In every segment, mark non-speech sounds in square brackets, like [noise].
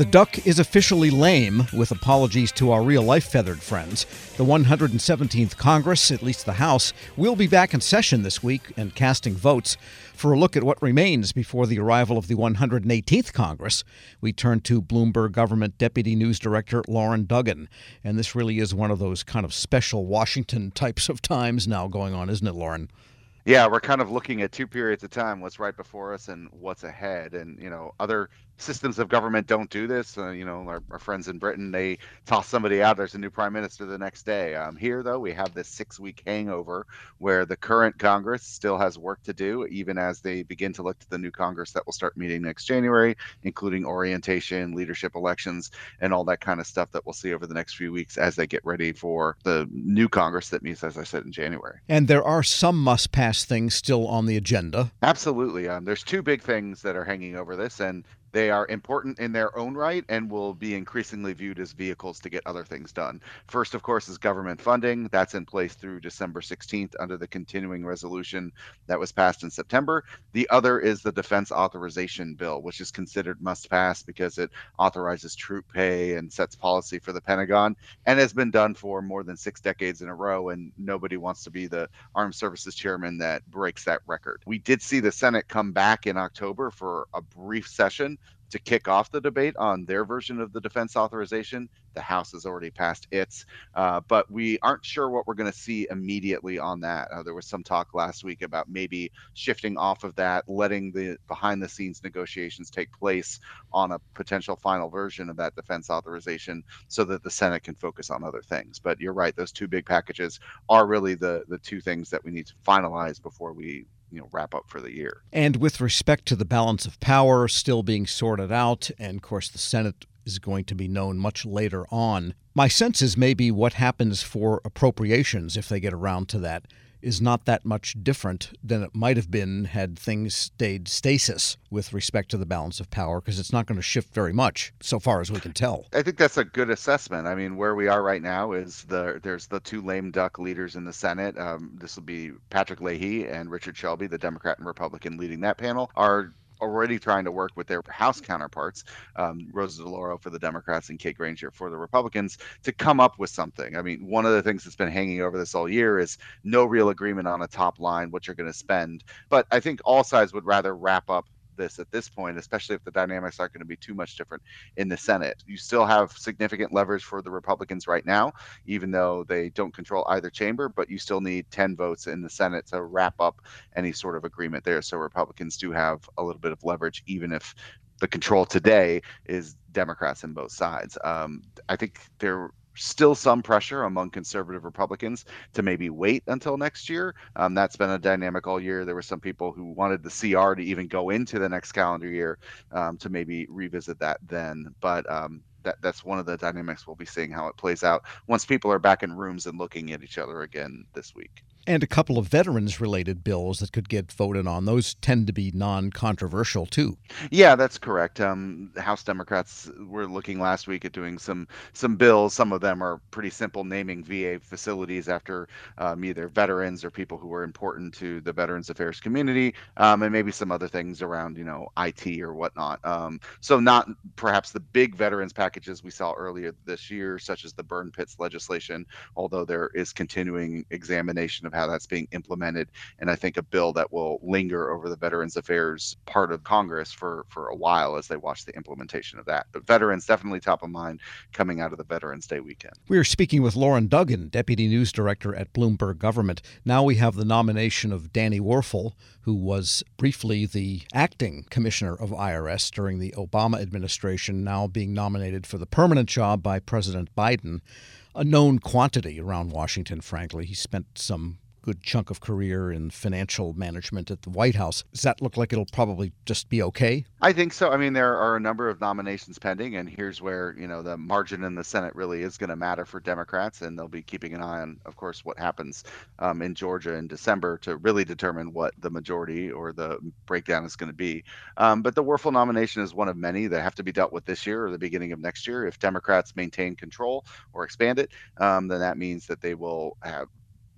The duck is officially lame, with apologies to our real life feathered friends. The 117th Congress, at least the House, will be back in session this week and casting votes. For a look at what remains before the arrival of the 118th Congress, we turn to Bloomberg Government Deputy News Director Lauren Duggan. And this really is one of those kind of special Washington types of times now going on, isn't it, Lauren? Yeah, we're kind of looking at two periods of time: what's right before us and what's ahead. And you know, other systems of government don't do this. Uh, you know, our, our, friends in Britain, they toss somebody out. There's a new prime minister the next day. Um, here, though, we have this six-week hangover where the current Congress still has work to do, even as they begin to look to the new Congress that will start meeting next January, including orientation, leadership elections, and all that kind of stuff that we'll see over the next few weeks as they get ready for the new Congress that meets, as I said, in January. And there are some must-pass things still on the agenda. Absolutely. Um, there's two big things that are hanging over this, and they are important in their own right and will be increasingly viewed as vehicles to get other things done. First, of course, is government funding. That's in place through December 16th under the continuing resolution that was passed in September. The other is the defense authorization bill, which is considered must pass because it authorizes troop pay and sets policy for the Pentagon and has been done for more than six decades in a row. And nobody wants to be the armed services chairman that breaks that record. We did see the Senate come back in October for a brief session to kick off the debate on their version of the defense authorization. The House has already passed its, uh, but we aren't sure what we're going to see immediately on that. Uh, there was some talk last week about maybe shifting off of that, letting the behind the scenes negotiations take place on a potential final version of that defense authorization so that the Senate can focus on other things. But you're right, those two big packages are really the the two things that we need to finalize before we you know wrap up for the year. And with respect to the balance of power still being sorted out, and of course the Senate is going to be known much later on. My sense is maybe what happens for appropriations if they get around to that is not that much different than it might have been had things stayed stasis with respect to the balance of power because it's not going to shift very much so far as we can tell. I think that's a good assessment. I mean, where we are right now is the there's the two lame duck leaders in the Senate. Um, this will be Patrick Leahy and Richard Shelby, the Democrat and Republican leading that panel, are already trying to work with their House counterparts, um, Rosa DeLauro for the Democrats and Kay Granger for the Republicans, to come up with something. I mean, one of the things that's been hanging over this all year is no real agreement on a top line, what you're going to spend. But I think all sides would rather wrap up this at this point, especially if the dynamics aren't going to be too much different in the Senate. You still have significant leverage for the Republicans right now, even though they don't control either chamber, but you still need 10 votes in the Senate to wrap up any sort of agreement there. So Republicans do have a little bit of leverage, even if the control today is Democrats in both sides. Um, I think there still some pressure among conservative Republicans to maybe wait until next year. Um, that's been a dynamic all year. There were some people who wanted the CR to even go into the next calendar year um, to maybe revisit that then. But um, that that's one of the dynamics we'll be seeing how it plays out once people are back in rooms and looking at each other again this week and a couple of veterans related bills that could get voted on. Those tend to be non controversial too. Yeah, that's correct. Um, House Democrats were looking last week at doing some some bills. Some of them are pretty simple, naming VA facilities after um, either veterans or people who were important to the Veterans Affairs community, um, and maybe some other things around you know IT or whatnot. Um, so not perhaps the big veterans packages we saw earlier this year, such as the burn pits legislation, although there is continuing examination of how that's being implemented. And I think a bill that will linger over the Veterans Affairs part of Congress for, for a while as they watch the implementation of that. But veterans definitely top of mind coming out of the Veterans Day weekend. We are speaking with Lauren Duggan, Deputy News Director at Bloomberg Government. Now we have the nomination of Danny Werfel, who was briefly the acting commissioner of IRS during the Obama administration, now being nominated for the permanent job by President Biden a known quantity around Washington, frankly. He spent some good chunk of career in financial management at the White House. Does that look like it'll probably just be okay? I think so. I mean, there are a number of nominations pending, and here's where you know the margin in the Senate really is going to matter for Democrats, and they'll be keeping an eye on, of course, what happens um, in Georgia in December to really determine what the majority or the breakdown is going to be. Um, but the Werfel nomination is one of many that have to be dealt with this year or the beginning of next year. If Democrats maintain control or expand it, um, then that means that they will have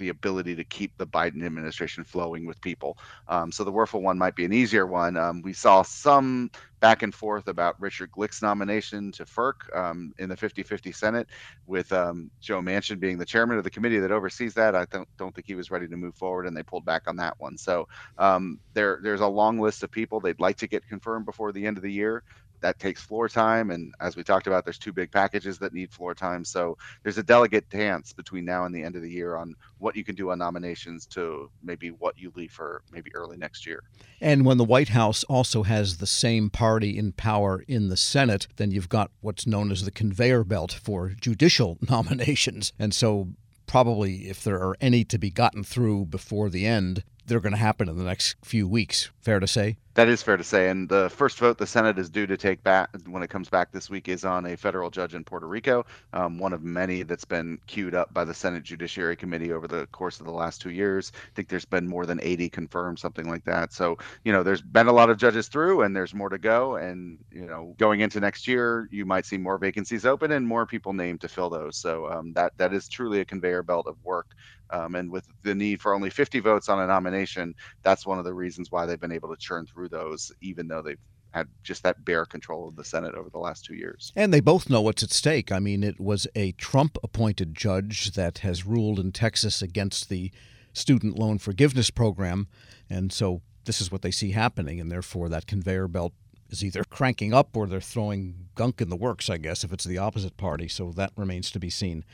the ability to keep the Biden administration flowing with people. Um, so the Werfel one might be an easier one. Um, we saw some back and forth about Richard Glick's nomination to FERC um, in the 50-50 Senate, with um, Joe Manchin being the chairman of the committee that oversees that. I don't, don't think he was ready to move forward, and they pulled back on that one. So um, there there's a long list of people they'd like to get confirmed before the end of the year that takes floor time. And as we talked about, there's two big packages that need floor time. So there's a delegate dance between now and the end of the year on what you can do on nominations to maybe what you leave for maybe early next year. And when the White House also has the same party in power in the Senate, then you've got what's known as the conveyor belt for judicial [laughs] nominations. And so probably if there are any to be gotten through before the end, they're going to happen in the next few weeks. Fair to say? That is fair to say. And the first vote the Senate is due to take back when it comes back this week is on a federal judge in Puerto Rico, um, one of many that's been queued up by the Senate Judiciary Committee over the course of the last two years. I think there's been more than 80 confirmed, something like that. So, you know, there's been a lot of judges through and there's more to go. And, you know, going into next year, you might see more vacancies open and more people named to fill those. So um, that that is truly a conveyor belt of work. Um, and with the need for only 50 votes on a nomination, that's one of the reasons why they've been able to churn through those, even though they've had just that bare control of the Senate over the last two years. And they both know what's at stake. I mean, it was a Trump appointed judge that has ruled in Texas against the student loan forgiveness program. And so this is what they see happening. And therefore, that conveyor belt is either [laughs] cranking up or they're throwing gunk in the works, I guess, if it's the opposite party. So that remains to be seen.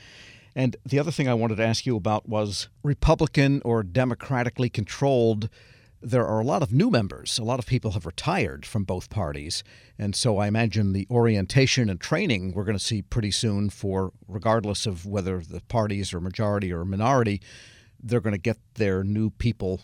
And the other thing I wanted to ask you about was Republican or democratically controlled there are a lot of new members. A lot of people have retired from both parties. And so I imagine the orientation and training we're going to see pretty soon for, regardless of whether the parties are majority or minority, they're going to get their new people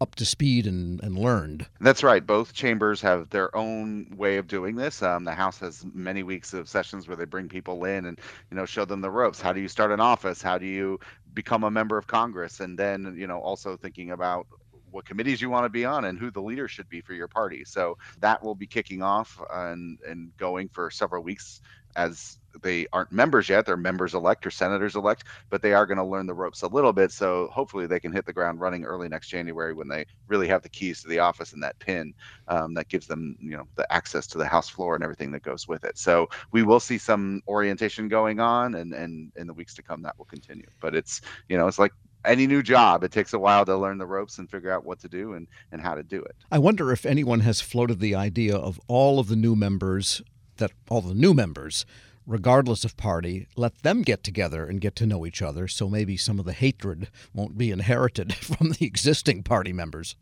up to speed and, and learned. That's right. Both chambers have their own way of doing this. Um, the House has many weeks of sessions where they bring people in and you know show them the ropes. How do you start an office? How do you become a member of Congress? And then you know also thinking about what committees you want to be on and who the leader should be for your party. So that will be kicking off and and going for several weeks as they aren't members yet. They're members elect or senators elect, but they are going to learn the ropes a little bit. So hopefully they can hit the ground running early next January when they really have the keys to the office and that pin um, that gives them, you know, the access to the House floor and everything that goes with it. So we will see some orientation going on, and and in the weeks to come that will continue. But it's you know it's like any new job, it takes a while to learn the ropes and figure out what to do and, and how to do it. I wonder if anyone has floated the idea of all of the new members, that all the new members, regardless of party, let them get together and get to know each other so maybe some of the hatred won't be inherited [laughs] from the existing party members.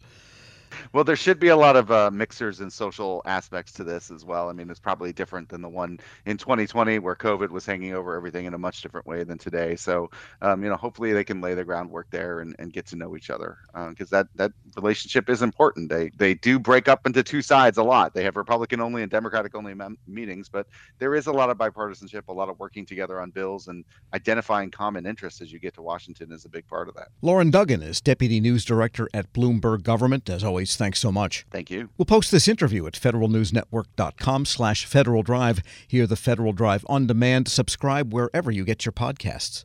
Well, there should be a lot of uh, mixers and social aspects to this as well. I mean, it's probably different than the one in 2020 where COVID was hanging over everything in a much different way than today. So, um, you know, hopefully they can lay the groundwork there and, and get to know each other because um, that that relationship is important. They they do break up into two sides a lot. They have Republican only and Democratic only mem- meetings, but there is a lot of bipartisanship, a lot of working together on bills and identifying common interests as you get to Washington is a big part of that. Lauren Duggan is deputy news director at Bloomberg Government. As always always, thanks so much. Thank you. We'll post this interview at federalnewsnetwork.com slash Federal Drive. Hear the Federal Drive on demand. Subscribe wherever you get your podcasts.